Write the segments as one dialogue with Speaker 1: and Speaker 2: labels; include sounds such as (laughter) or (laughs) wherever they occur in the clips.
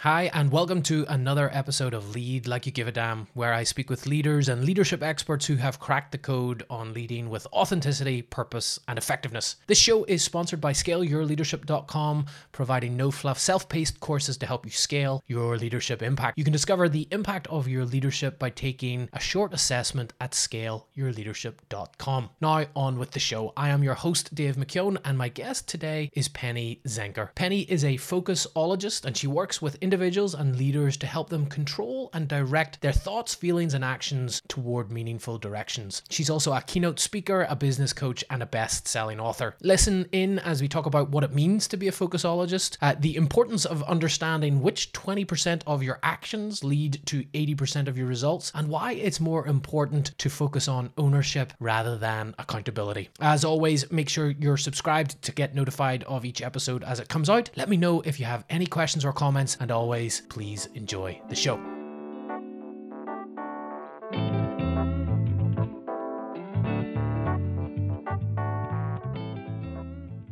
Speaker 1: Hi, and welcome to another episode of Lead Like You Give a Damn, where I speak with leaders and leadership experts who have cracked the code on leading with authenticity, purpose, and effectiveness. This show is sponsored by ScaleYourLeadership.com, providing no fluff, self paced courses to help you scale your leadership impact. You can discover the impact of your leadership by taking a short assessment at ScaleYourLeadership.com. Now, on with the show. I am your host, Dave McKeown, and my guest today is Penny Zenker. Penny is a focusologist, and she works with individuals and leaders to help them control and direct their thoughts, feelings, and actions toward meaningful directions. She's also a keynote speaker, a business coach, and a best selling author. Listen in as we talk about what it means to be a focusologist, uh, the importance of understanding which 20% of your actions lead to 80% of your results, and why it's more important to focus on ownership rather than accountability. As always, make sure you're subscribed to get notified of each episode as it comes out. Let me know if you have any questions or comments, and always, please enjoy the show.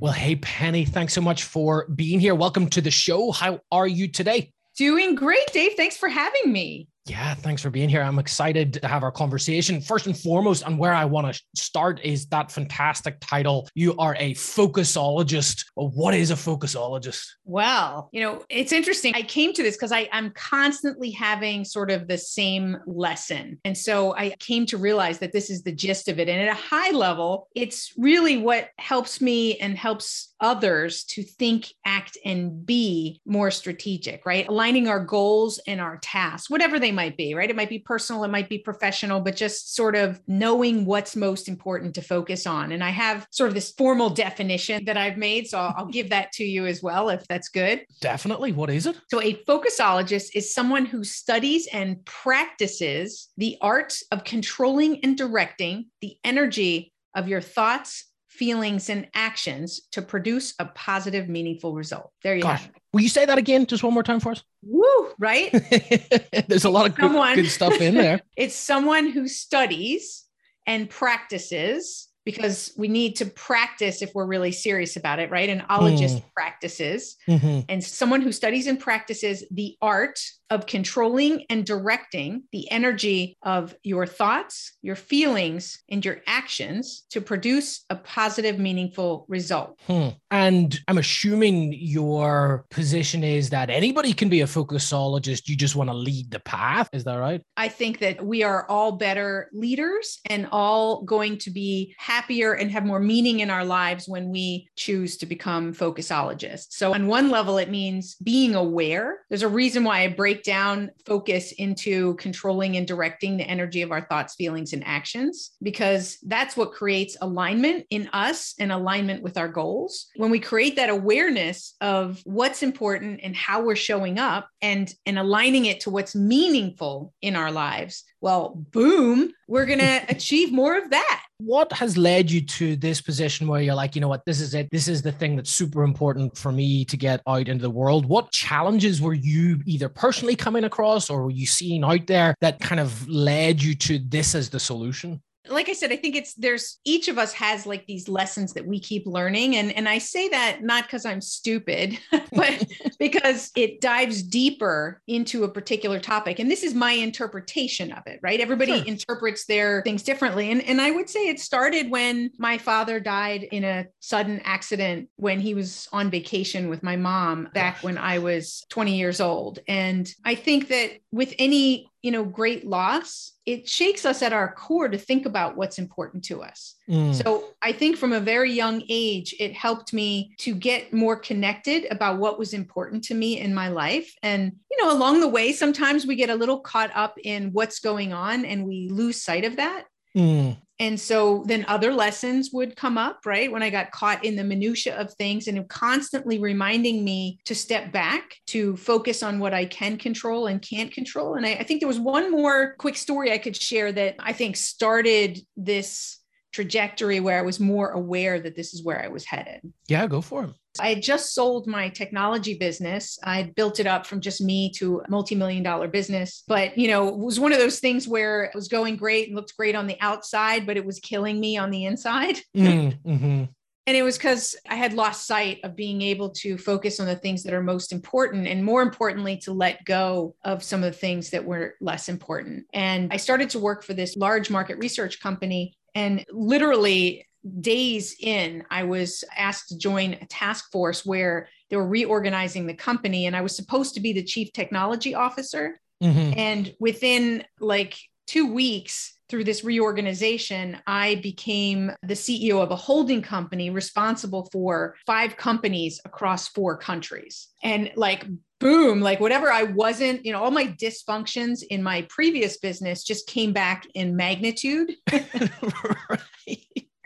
Speaker 1: Well, hey, Penny, thanks so much for being here. Welcome to the show. How are you today?
Speaker 2: Doing great, Dave. Thanks for having me.
Speaker 1: Yeah, thanks for being here. I'm excited to have our conversation. First and foremost, and where I want to start is that fantastic title. You are a focusologist. What is a focusologist?
Speaker 2: Well, you know, it's interesting. I came to this because I'm constantly having sort of the same lesson. And so I came to realize that this is the gist of it. And at a high level, it's really what helps me and helps others to think, act, and be more strategic, right? Aligning our goals and our tasks, whatever they might be, right? It might be personal, it might be professional, but just sort of knowing what's most important to focus on. And I have sort of this formal definition that I've made. So I'll, I'll give that to you as well, if that's good.
Speaker 1: Definitely. What is it?
Speaker 2: So a focusologist is someone who studies and practices the art of controlling and directing the energy of your thoughts, feelings, and actions to produce a positive, meaningful result. There you Gosh. have it.
Speaker 1: Will you say that again just one more time for us?
Speaker 2: Woo, right? (laughs)
Speaker 1: There's a lot of someone, good, good stuff in there. (laughs)
Speaker 2: it's someone who studies and practices because we need to practice if we're really serious about it, right? An ologist mm. practices, mm-hmm. and someone who studies and practices the art of controlling and directing the energy of your thoughts, your feelings, and your actions to produce a positive, meaningful result.
Speaker 1: Hmm. And I'm assuming your position is that anybody can be a focusologist. You just want to lead the path. Is that right?
Speaker 2: I think that we are all better leaders and all going to be happier and have more meaning in our lives when we choose to become focusologists. So, on one level, it means being aware. There's a reason why I break down focus into controlling and directing the energy of our thoughts, feelings, and actions, because that's what creates alignment in us and alignment with our goals. When we create that awareness of what's important and how we're showing up and, and aligning it to what's meaningful in our lives, well, boom, we're going (laughs) to achieve more of that.
Speaker 1: What has led you to this position where you're like, you know what, this is it. This is the thing that's super important for me to get out into the world. What challenges were you either personally coming across or were you seeing out there that kind of led you to this as the solution?
Speaker 2: Like I said, I think it's there's each of us has like these lessons that we keep learning. And, and I say that not because I'm stupid, (laughs) but (laughs) because it dives deeper into a particular topic. And this is my interpretation of it, right? Everybody sure. interprets their things differently. And, and I would say it started when my father died in a sudden accident when he was on vacation with my mom back when I was 20 years old. And I think that with any you know great loss it shakes us at our core to think about what's important to us. Mm. so i think from a very young age it helped me to get more connected about what was important to me in my life. And you know along the way sometimes we get a little caught up in what's going on and we lose sight of that. Mm and so then other lessons would come up right? When i got caught in the minutia of things and constantly reminding me to step back to focus on what i can control and can't control. And I, I, think there was one more quick story i could share that i think started this trajectory where i was more aware that this is where i was headed.
Speaker 1: Yeah go for it
Speaker 2: I had just sold my technology business. I had built it up from just me to a multi-million dollar business. But, you know, it was one of those things where it was going great and looked great on the outside, but it was killing me on the inside. Mm, mm-hmm. And it was because I had lost sight of being able to focus on the things that are most important and more importantly, to let go of some of the things that were less important. And I started to work for this large market research company. And literally, days in, I was asked to join a task force where they were reorganizing the company. And I was supposed to be the chief technology officer. Mm-hmm. And within like two weeks, through this reorganization, I became the CEO of a holding company responsible for five companies across four countries. And like, boom, like whatever I wasn't, you know, all my dysfunctions in my previous business just came back in magnitude. (laughs) (laughs) right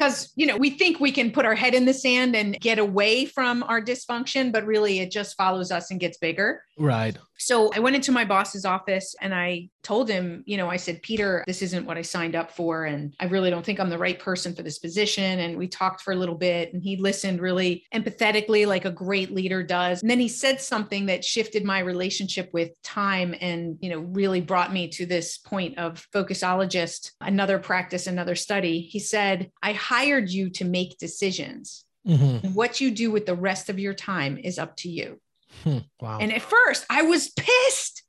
Speaker 2: because you know we think we can put our head in the sand and get away from our dysfunction but really it just follows us and gets bigger.
Speaker 1: Right
Speaker 2: so I went into my boss's office and I told him, you know, I said, Peter, this isn't what I signed up for. And I really don't think I'm the right person for this position. And we talked for a little bit and he listened really empathetically, like a great leader does. And then he said something that shifted my relationship with time and, you know, really brought me to this point of focusologist, another practice, another study. He said, I hired you to make decisions. Mm-hmm. What you do with the rest of your time is up to you. Hmm, wow. And at first, I was pissed.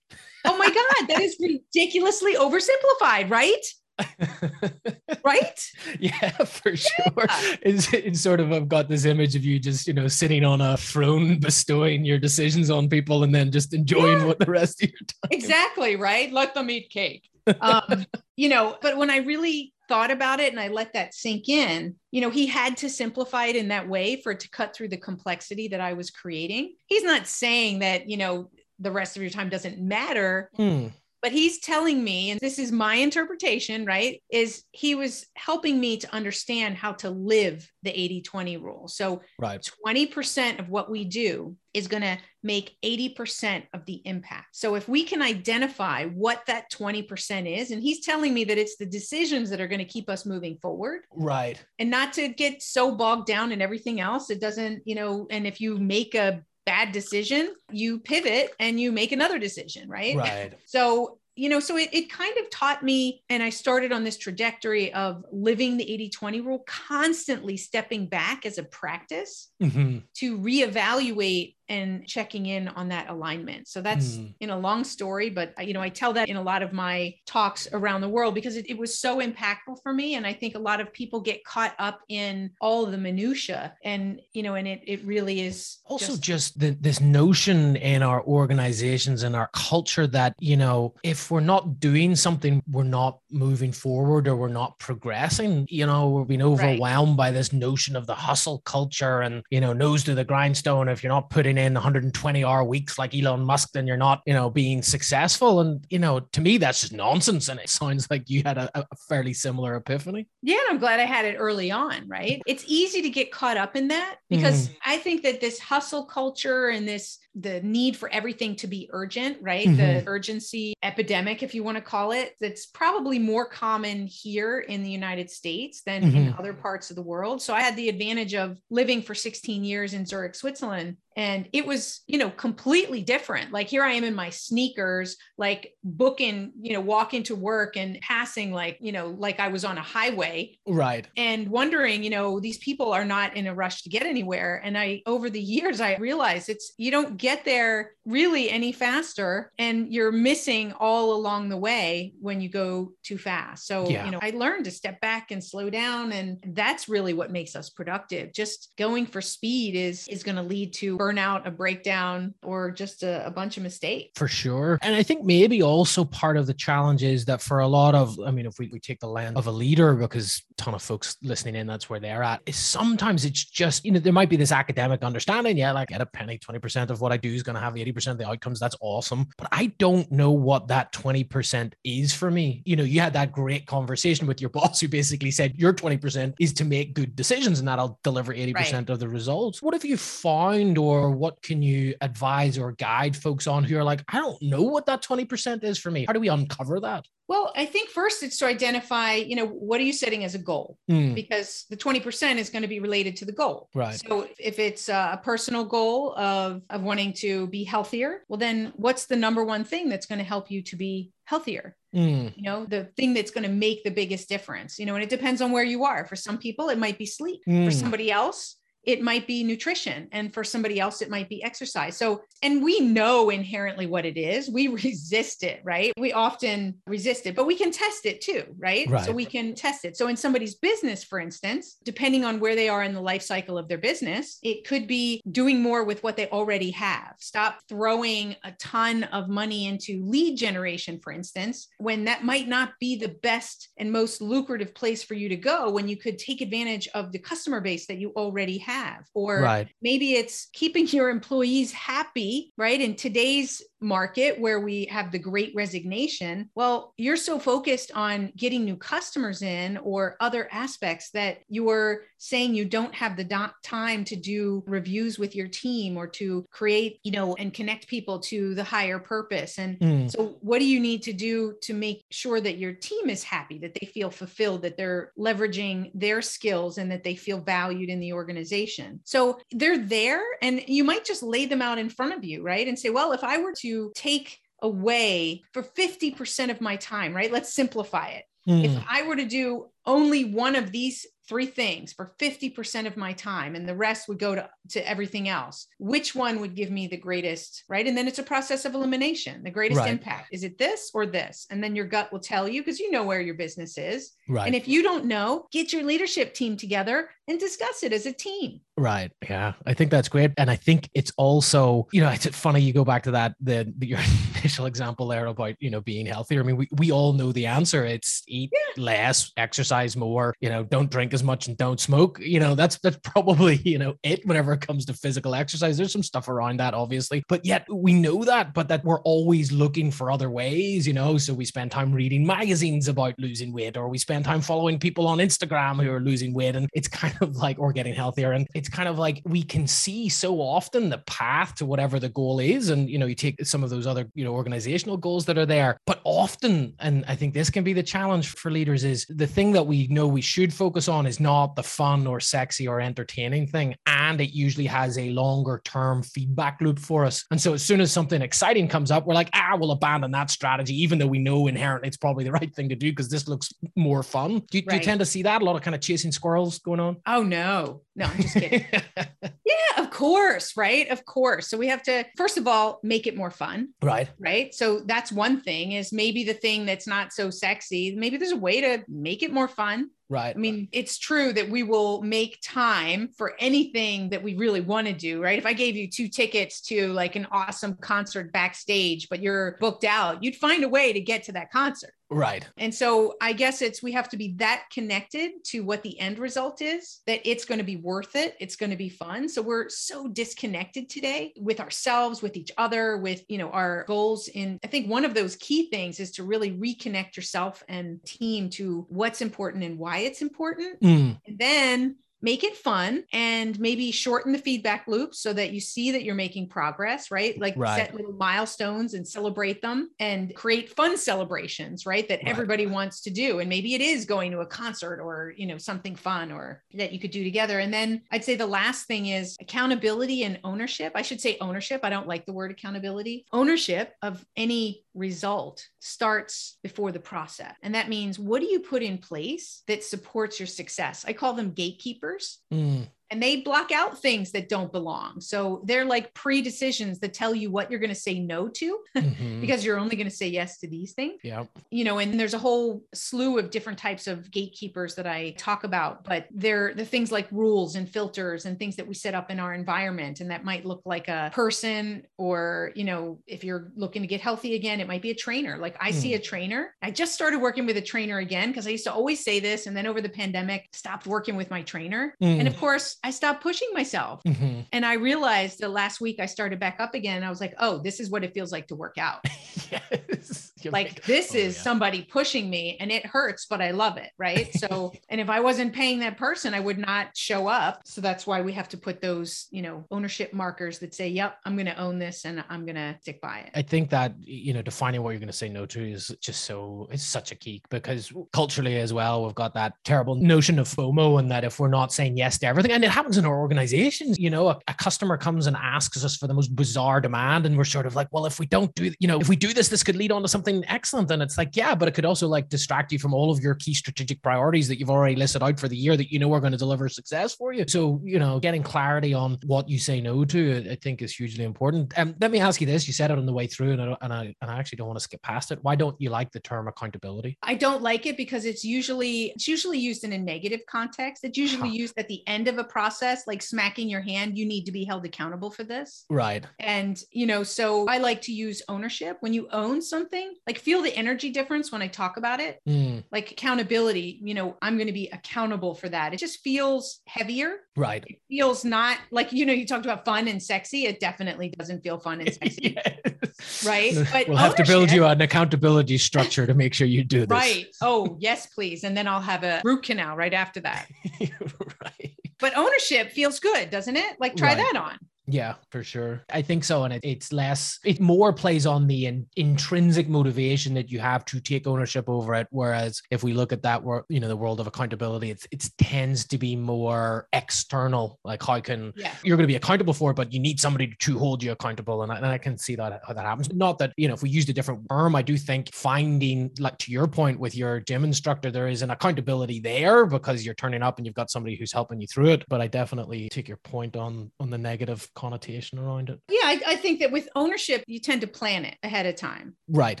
Speaker 2: Oh my God, that is ridiculously oversimplified, right? (laughs) right?
Speaker 1: Yeah, for sure. Yeah. It's, it's sort of I've got this image of you just, you know, sitting on a throne, (laughs) bestowing your decisions on people and then just enjoying yeah. what the rest of your time.
Speaker 2: Exactly, right? Let them eat cake. Um, you know, but when I really thought about it and I let that sink in, you know, he had to simplify it in that way for it to cut through the complexity that I was creating. He's not saying that, you know, the rest of your time doesn't matter. Hmm but he's telling me and this is my interpretation right is he was helping me to understand how to live the 80-20 rule. So right. 20% of what we do is going to make 80% of the impact. So if we can identify what that 20% is and he's telling me that it's the decisions that are going to keep us moving forward.
Speaker 1: Right.
Speaker 2: And not to get so bogged down in everything else it doesn't you know and if you make a bad decision, you pivot and you make another decision, right?
Speaker 1: Right.
Speaker 2: So you know, so it, it kind of taught me, and I started on this trajectory of living the 80 20 rule, constantly stepping back as a practice mm-hmm. to reevaluate and checking in on that alignment. So that's mm. in a long story, but you know, I tell that in a lot of my talks around the world because it, it, was so impactful for me. And I think a lot of people get caught up in all the minutia and, you know, and it, it really is
Speaker 1: also just, just the, this notion in our organizations and our culture that, you know, if we're not doing something, we're not moving forward or we're not progressing, you know, we're being overwhelmed right. by this notion of the hustle culture and, you know, nose to the grindstone. If you're not putting in 120 hour weeks like Elon Musk, then you're not, you know, being successful. And, you know, to me, that's just nonsense. And it sounds like you had a, a fairly similar epiphany.
Speaker 2: Yeah. And I'm glad I had it early on, right? It's easy to get caught up in that because mm. I think that this hustle culture and this the need for everything to be urgent, right? Mm-hmm. The urgency epidemic, if you want to call it, that's probably more common here in the United States than mm-hmm. in other parts of the world. So I had the advantage of living for 16 years in Zurich, Switzerland. And it was, you know, completely different. Like here I am in my sneakers, like booking, you know, walking to work and passing like, you know, like I was on a highway.
Speaker 1: Right.
Speaker 2: And wondering, you know, these people are not in a rush to get anywhere. And I, over the years, I realized it's, you don't get there really any faster and you're missing all along the way when you go too fast. So, yeah. you know, I learned to step back and slow down and that's really what makes us productive. Just going for speed is is going to lead to burnout, a breakdown or just a, a bunch of mistakes.
Speaker 1: For sure. And I think maybe also part of the challenge is that for a lot of I mean if we, we take the lens of a leader because a ton of folks listening in that's where they're at is sometimes it's just you know there might be this academic understanding yeah like at a penny 20% of what I do is going to have 80% of the outcomes. That's awesome. But I don't know what that 20% is for me. You know, you had that great conversation with your (laughs) boss who basically said your 20% is to make good decisions and that'll deliver 80% right. of the results. What have you found or what can you advise or guide folks on who are like, I don't know what that 20% is for me? How do we uncover that?
Speaker 2: Well, I think first it's to identify, you know, what are you setting as a goal? Mm. Because the 20% is going to be related to the goal.
Speaker 1: Right.
Speaker 2: So if it's a personal goal of, of wanting to be healthier, well, then what's the number one thing that's going to help you to be healthier
Speaker 1: Mm,
Speaker 2: you know the thing that's going to make the biggest difference you know and it depends on where you are for some people it might be sleep
Speaker 1: Mm.
Speaker 2: for somebody else it might be nutrition and for somebody else it might be exercise. So and we know inherently what it is. We resist it right? We often resist it but we can test it too right,
Speaker 1: Right.
Speaker 2: so we can test it. So in somebody's business for instance depending on where they are in the life cycle of their business it could be doing more with what they already have. Stop throwing a ton of money into lead generation for instance when that might not be the best and most lucrative place for you to go when you could take advantage of the customer base that you already have or
Speaker 1: right.
Speaker 2: maybe it's keeping your employees happy, right? In today's market where we have the great resignation, well, you're so focused on getting new customers in or other aspects that you're saying you don't have the do- time to do reviews with your team or to create, you know, and connect people to the higher purpose. And
Speaker 1: Mm,
Speaker 2: so, what do you need to do to make sure that your team is happy, that they feel fulfilled, that they're leveraging their skills and that they feel valued in the organization? So, they're there, and you might just lay them out in front of you, right? And say, well, if I were to take away for 50% of my time, right? Let's simplify it.
Speaker 1: mm,
Speaker 2: If I were to do only one of these three things for 50% of my time and the rest would go to, to everything else, which one would give me the greatest, right? And then it's a process of elimination. The greatest
Speaker 1: Right.
Speaker 2: impact. Is it this or this? And then your gut will tell you because you know where your business is.
Speaker 1: right.
Speaker 2: And if you don't know, get your leadership team together and discuss it as a team.
Speaker 1: Right. Yeah. I think that's great. And I think it's also, you know, it's funny you go back to that, the, the your (laughs) initial example there about, you know, being healthier. I mean, we, we all know the answer. It's eat less, exercise more, you know, don't drink as much and don't smoke. You know, that's that's (laughs) probably, you know, it whenever it comes to physical exercise. There's some stuff around that, obviously. But yet we know that, but that we're always looking for other ways, you know. So we spend time reading magazines about losing weight, or we spend time following people on Instagram who are losing weight. And it's (laughs) kind of like or getting healthier. And it's kind of like we can see so often the path to whatever the goal is. And you know, you take some of those other, you know, organizational goals that are there, but often, and I think this can be the challenge for leaders, is the thing that we know we should focus on is not the fun or sexy or entertaining thing. And it usually has a longer term feedback loop for us. And so as soon as something exciting comes up, we're like, ah, we'll abandon that strategy, even though we know inherently it's probably the right thing to do because this looks more fun. Do you, do you tend to see that? A lot of kind of chasing squirrels going on?
Speaker 2: Oh, no. No, I'm just kidding. (laughs) yeah, of course. Right. Of course. So we have to, first of all, make it more fun.
Speaker 1: right.
Speaker 2: right so that's one thing is maybe the thing that's not so sexy maybe there's a way to make it more fun
Speaker 1: Right.
Speaker 2: i mean it's true that we will make time for anything that we really want to do right if i gave you two tickets to like an awesome concert backstage but you're booked out you'd find a way to get to that concert
Speaker 1: Right.
Speaker 2: and so I guess it's we have to be that connected to what the end result is that it's going to be worth it. It's going to be fun. So we're so disconnected today with ourselves, with each other, with you know our goals. And I think one of those key things is to really reconnect yourself and team to what's important and why it's important.
Speaker 1: Mm,
Speaker 2: And then make it fun and maybe shorten the feedback loop so that you see that you're making progress, right? Like
Speaker 1: Right.
Speaker 2: set little milestones and celebrate them and create fun celebrations, right? That
Speaker 1: Right.
Speaker 2: everybody wants to do. And maybe it is going to a concert or, you know, something fun or that you could do together. And then I'd say the last thing is accountability and ownership. I should say ownership. I don't like the word accountability. Ownership of any result starts before the process. And that means what do you put in place that supports your success? I call them gatekeepers.
Speaker 1: Mm,
Speaker 2: And they block out things that don't belong. So they're like pre decisions that tell you what you're going to say no to (laughs)
Speaker 1: mhm.
Speaker 2: because you're only going to say yes to these things
Speaker 1: yeah.
Speaker 2: you know, and there's a whole slew of different types of gatekeepers that I talk about, but they're the things like rules and filters and things that we set up in our environment. And that might look like a person, or, you know, if you're looking to get healthy again, it might be a trainer. Like I see a trainer. I just started working with a trainer again because I used to always say this. And then over the pandemic, stopped working with my trainer.
Speaker 1: Mm.
Speaker 2: And of course, I stopped pushing myself.
Speaker 1: Mhm.
Speaker 2: And I realized that last week I started back up again. I was like, oh, this is what it feels like to work out. (laughs)
Speaker 1: yes. (laughs) You're
Speaker 2: like this
Speaker 1: oh,
Speaker 2: is
Speaker 1: yeah.
Speaker 2: somebody pushing me and it hurts but i love it right? So (laughs) and if i wasn't paying that person i would not show up. So that's why we have to put those you know ownership markers that say yep i'm going to own this and i'm going to stick by it.
Speaker 1: I think that you know defining what you're going to say no to is just so it's such a key because culturally as well we've got that terrible notion of FOMO and that if we're not saying yes to everything and it happens in our organizations you know a, a customer comes and asks us for the most bizarre demand and we're sort of like well if we don't do you know if we do this this could lead on to something something excellent. And it's like, yeah, but it could also like distract you from all of your key strategic priorities that you've already listed out for the year that you know are going to deliver success for you. So, you know, getting clarity on what you say no to, I think is hugely important. And um, let me ask you this. You said it on the way through, and I, and I, and I actually don't want to skip past it. Why don't you like the term accountability?
Speaker 2: I don't like it because it's usually it's usually used in a negative context. It's usually huh. used at the end of a process, like smacking your hand. You need to be held accountable for this.
Speaker 1: Right.
Speaker 2: And, you know, so I like to use ownership. When you own something, like feel the energy difference when I talk about it. Mm. Like accountability, you know, I'm going to be accountable for that. It just feels heavier.
Speaker 1: Right.
Speaker 2: It feels not like, you know, you talked about fun and sexy. It definitely doesn't feel fun and (laughs) sexy. yes. Right. (laughs)
Speaker 1: But we'll have to build you an accountability structure to make sure you do this.
Speaker 2: Right. Oh, yes, please. And then I'll have a root canal right after that. (laughs) right. But ownership feels good, doesn't it? Like try right. that on.
Speaker 1: Yeah, for sure. I think so. And it, it's less, it more plays on the in, intrinsic motivation that you have to take ownership over it. Whereas if we look at that world, you know, the world of accountability, it's it tends to be more external. Like how can yeah. you're going to be accountable for it, but you need somebody to hold you accountable. And I, and I can see that how that happens. Not that, you know, if we used a different term, I do think finding, like to your point with your gym instructor, there is an accountability there because you're turning up and you've got somebody who's helping you through it. But I definitely take your point on on the negative connotation around it.
Speaker 2: Yeah, I, I, think that with ownership, you tend to plan it ahead of time.
Speaker 1: Right.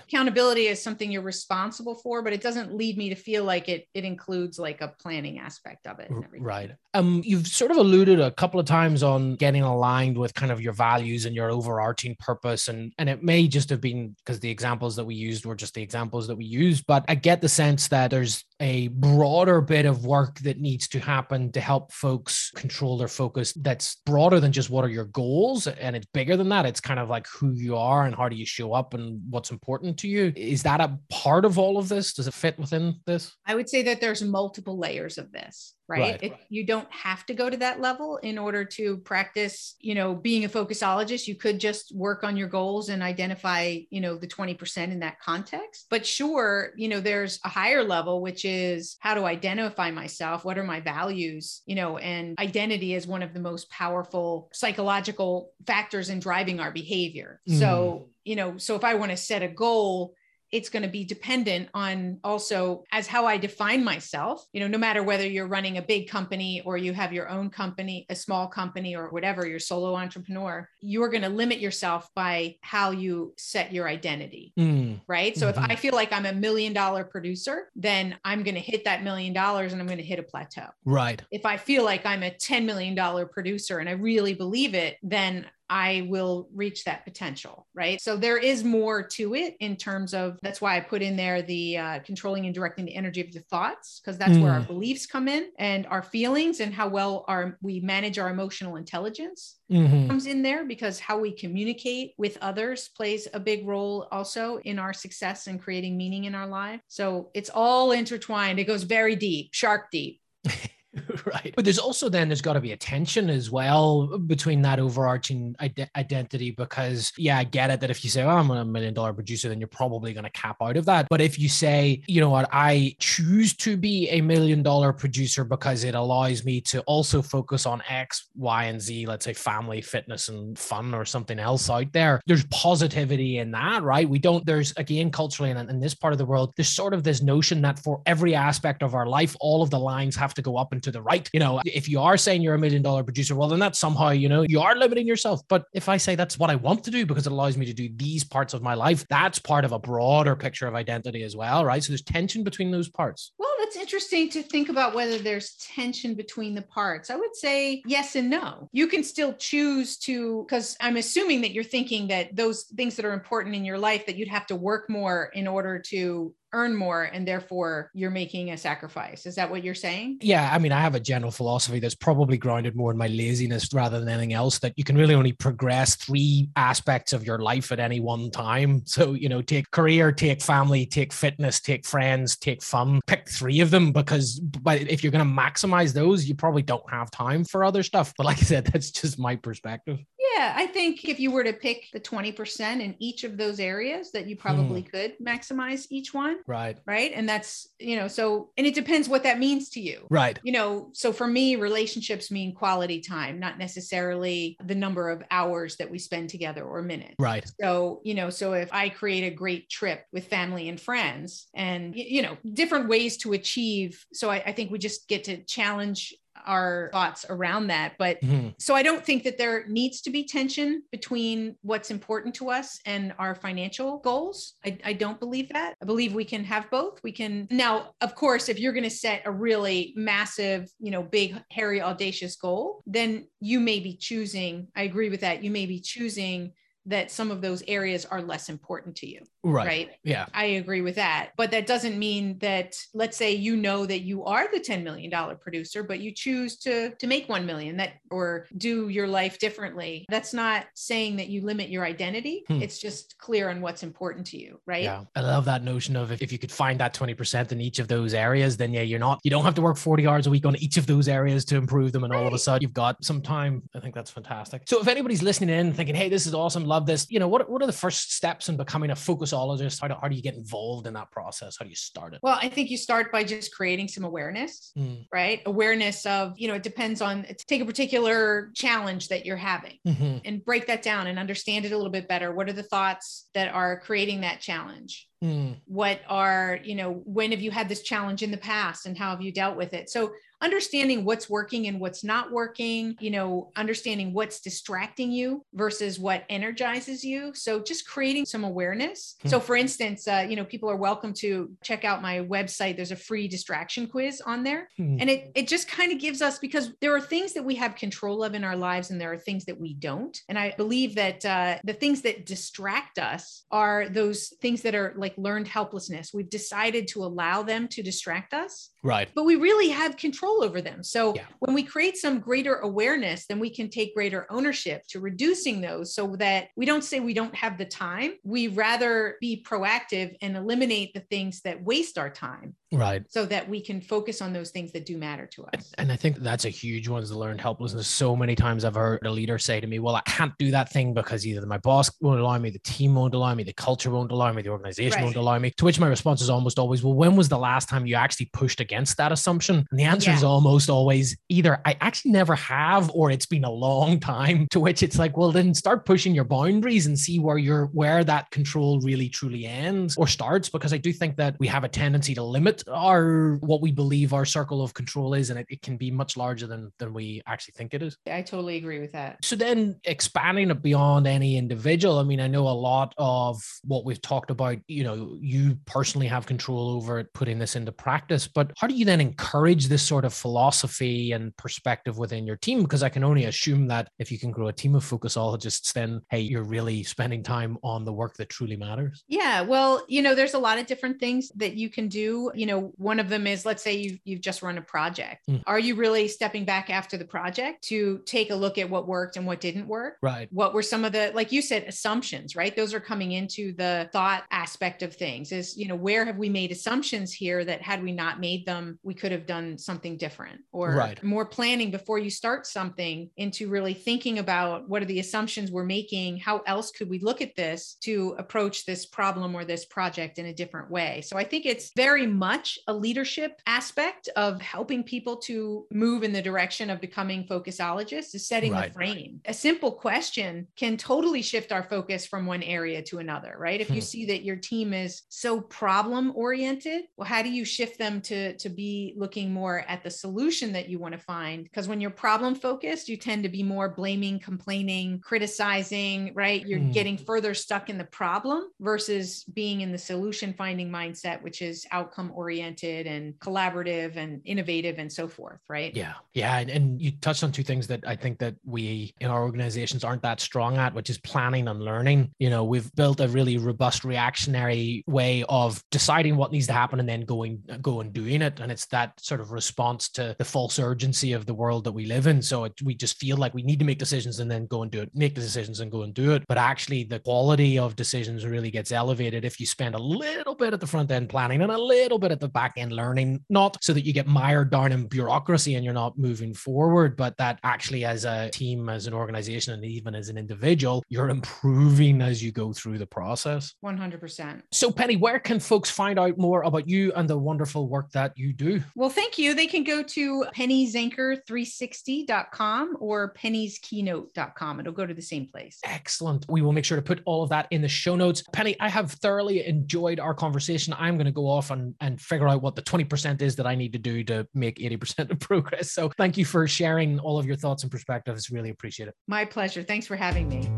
Speaker 2: Accountability is something you're responsible for, but it doesn't lead me to feel like it it includes like a planning aspect of it.
Speaker 1: Right. Um, you've sort of alluded a couple of times on getting aligned with kind of your values and your overarching purpose, and and it may just have been because the examples that we used were just the examples that we used, but I get the sense that there's a broader bit of work that needs to happen to help folks control their focus that's broader than just what are your goals and it's bigger than that. It's kind of like who you are and how do you show up and what's important to you. Is that a part of all of this? Does it fit within this?
Speaker 2: I would say that there's multiple layers of this right, right. It, you don't have to go to that level in order to practice you know being a focusologist you could just work on your goals and identify you know the 20% in that context. But sure you know there's a higher level which is how to identify myself? What are my values? You know and identity is one of the most powerful psychological factors in driving our behavior. Mm. so you know so if i want to set a goal it's going to be dependent on also as how I define myself. You know, no matter whether you're running a big company or you have your own company, a small company or whatever, you're solo entrepreneur, you're going to limit yourself by how you set your identity. Mm. Right. So mm-hmm. if I feel like I'm a million dollar producer, then I'm going to hit that million dollars and I'm going to hit a plateau.
Speaker 1: Right.
Speaker 2: If I feel like I'm a $10 million producer and I really believe it, then I will reach that potential, right? So there is more to it in terms of that's why I put in there the uh, controlling and directing the energy of the thoughts, because that's mm. where our mm. beliefs come in and our feelings and how well our we manage our emotional intelligence mm-hmm. comes in there because how we communicate with others plays a big role also in our success and creating meaning in our life. So it's all intertwined. It goes very deep, shark deep. (laughs) (laughs)
Speaker 1: right. But there's also then there's got to be a tension as well between that overarching ide- identity because yeah i get it that if you say oh, i'm a million dollar producer then you're probably going to cap out of that. But if you say you know what? I choose to be a million dollar producer because it allows me to also focus on x y and z let's say family fitness and fun or something else out there there's positivity in that right? We don't there's again culturally and in this part of the world there's sort of this notion that for every aspect of our life all of the lines have to go up and to the right. You know, if you are saying you're a million dollar producer, well, then that's somehow, you know, you are limiting yourself. But if I say that's what I want to do because it allows me to do these parts of my life, that's part of a broader picture of identity as well, right? So there's tension between those parts.
Speaker 2: Well, that's interesting to think about whether there's tension between the parts. I would say yes and no. You can still choose to, because I'm assuming that you're thinking that those things that are important in your life that you'd have to work more in order to earn more and therefore you're making a sacrifice. Is that what you're saying?
Speaker 1: Yeah. I mean, I have a general philosophy that's probably grounded more in my laziness rather than anything else that you can really only progress three aspects of your life at any one time. (laughs) So, you know, take career, take family, take fitness, take friends, take fun, pick three of them because but if you're going to maximize those, you probably don't have time for other stuff. But like I said, (laughs) that's just my perspective.
Speaker 2: Yeah, I think if you were to pick the 20% in each of those areas that you probably hmm. could maximize each one.
Speaker 1: Right.
Speaker 2: Right. And that's, you know, so and it depends what that means to you.
Speaker 1: Right.
Speaker 2: You know, so for me, relationships mean quality time, not necessarily the number of hours that we spend together or minutes.
Speaker 1: Right.
Speaker 2: So, you know, so if I create a great trip with family and friends and you know, different ways to achieve. So I, I think we just get to challenge our thoughts around that. But mm-hmm. so I don't think that there needs to be tension between what's important to us and our financial goals. I, I don't believe that. I believe we can have both. We can now, of course, if you're going to set a really massive, you know, big, hairy, audacious goal, then you may be choosing, I agree with that. You may be choosing that some of those areas are less important to you.
Speaker 1: Right.
Speaker 2: Right.
Speaker 1: Yeah.
Speaker 2: I agree with that. But that doesn't mean that let's say you know that you are the 10 million dollar producer but you choose to to make 1 million that or do your life differently. That's not saying that you limit your identity. Hmm. It's just clear on what's important to you, right?
Speaker 1: Yeah. I love that notion of if, if you could find that 20% in each of those areas then yeah, you're not you don't have to work 40 hours a week on each of those areas to improve them and right. all of a sudden you've got some time. I think that's fantastic. So if anybody's listening in thinking, "Hey, this is awesome love this. You know, what, what are the first steps in becoming a How do, how do you get involved in that process? How do you start it?
Speaker 2: Well, I think you start by just creating some awareness, mm. right? Awareness of, you know, it depends on, take a particular challenge that you're having mm-hmm. and break that down and understand it a little bit better. What are the thoughts that are creating that challenge? Mm. What are, you know, when have you had this challenge in the past and how have you dealt with it? So understanding what's working and what's not working, you know, understanding what's distracting you versus what energizes you. So just creating some awareness. Hmm. So for instance, uh, you know, people are welcome to check out my website. There's a free distraction quiz on there. Hmm. And it it just kind of gives us because there are things that we have control of in our lives and there are things that we don't. And I believe that uh, the things that distract us are those things that are like learned helplessness. We've decided to allow them to distract us.
Speaker 1: Right.
Speaker 2: But we really have control over them. So yeah. when we create some greater awareness, then we can take greater ownership to reducing those so that we don't say we don't have the time. We rather be proactive and eliminate the things that waste our time.
Speaker 1: Right.
Speaker 2: So that we can focus on those things that do matter to us.
Speaker 1: And I think that's a huge one is the learned helplessness. So many times I've heard a leader say to me, Well, I can't do that thing because either my boss won't allow me, the team won't allow me, the culture won't allow me, the organization right. won't allow me. To which my response is almost always, Well, when was the last time you actually pushed against that assumption? And the answer yeah. is almost always either I actually never have or it's been a long time. (laughs) To which it's like, well, then start pushing your boundaries and see where you're where that control really truly ends or starts. Because I do think that we have a tendency to limit our what we believe our circle of control is and it, it can be much larger than than we actually think it is
Speaker 2: i totally agree with that
Speaker 1: so then expanding it beyond any individual i mean i know a lot of what we've talked about you know you personally have control over it putting this into practice but how do you then encourage this sort of philosophy and perspective within your team because i can only assume that if you can grow a team of focusologists then hey you're really spending time on the work that truly matters
Speaker 2: yeah well you know there's a lot of different things that you can do you know one of them is let's say you've, you've just run a project. Mm. Are you really stepping back after the project to take a look at what worked and what didn't work?
Speaker 1: Right.
Speaker 2: What were some of the, like you said, assumptions, right? Those are coming into the thought aspect of things is, you know, where have we made assumptions here that had we not made them, we could have done something different or right. more planning before you start something into really thinking about what are the assumptions we're making? How else could we look at this to approach this problem or this project in a different way? So I think it's very much a leadership aspect of helping people to move in the direction of becoming focusologists is setting right. the frame. A simple question can totally shift our focus from one area to another, right? If you hmm. see that your team is so problem oriented, well, how do you shift them to, to be looking more at the solution that you want to find? Because when you're problem focused, you tend to be more blaming, complaining, criticizing, right? You're mm. getting further stuck in the problem versus being in the solution finding mindset, which is outcome oriented and collaborative and innovative and so forth right
Speaker 1: yeah yeah and, and you touched on two things that i think that we in our organizations aren't that strong at which is planning and learning you know we've built a really robust reactionary way of deciding what needs to happen and then going go and doing it and it's that sort of response response to the false urgency of the world that we live in. So it, we just feel like we need to make decisions and then go and do it, make the decisions and go and do it. But actually, the quality of decisions really gets elevated if you spend a little bit at the front end planning and a little bit at the back end learning, not so that you get mired down in bureaucracy and you're not moving forward, but that actually, as a team, as an organization, and even as an individual, you're improving as you go through the process.
Speaker 2: 100%.
Speaker 1: So, Penny, where can folks find out more about you and the wonderful work that you do?
Speaker 2: Well, thank you. They can go to pennyzenker360.com or pennysKeynote.com. It'll go to the same place.
Speaker 1: Excellent. We will make sure to put all of that in the show notes. Penny, I have thoroughly enjoyed our conversation. I'm going to go off and, and figure out what the 20% is that I need to do to make 80% of (laughs) progress. So, thank you for sharing all of your thoughts and perspectives. Really appreciate it.
Speaker 2: My pleasure. Thanks for having me.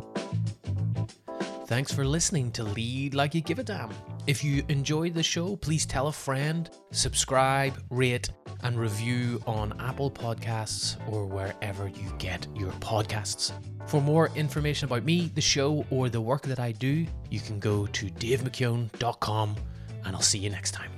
Speaker 1: Thanks for listening to Lead Like You Give a Damn. If you enjoyed the show, please tell a friend, subscribe, rate, and review on Apple Podcasts or wherever you get your podcasts. For more information about me, the show, or the work that I do, you can go to davemckeown.com, and I'll see you next time.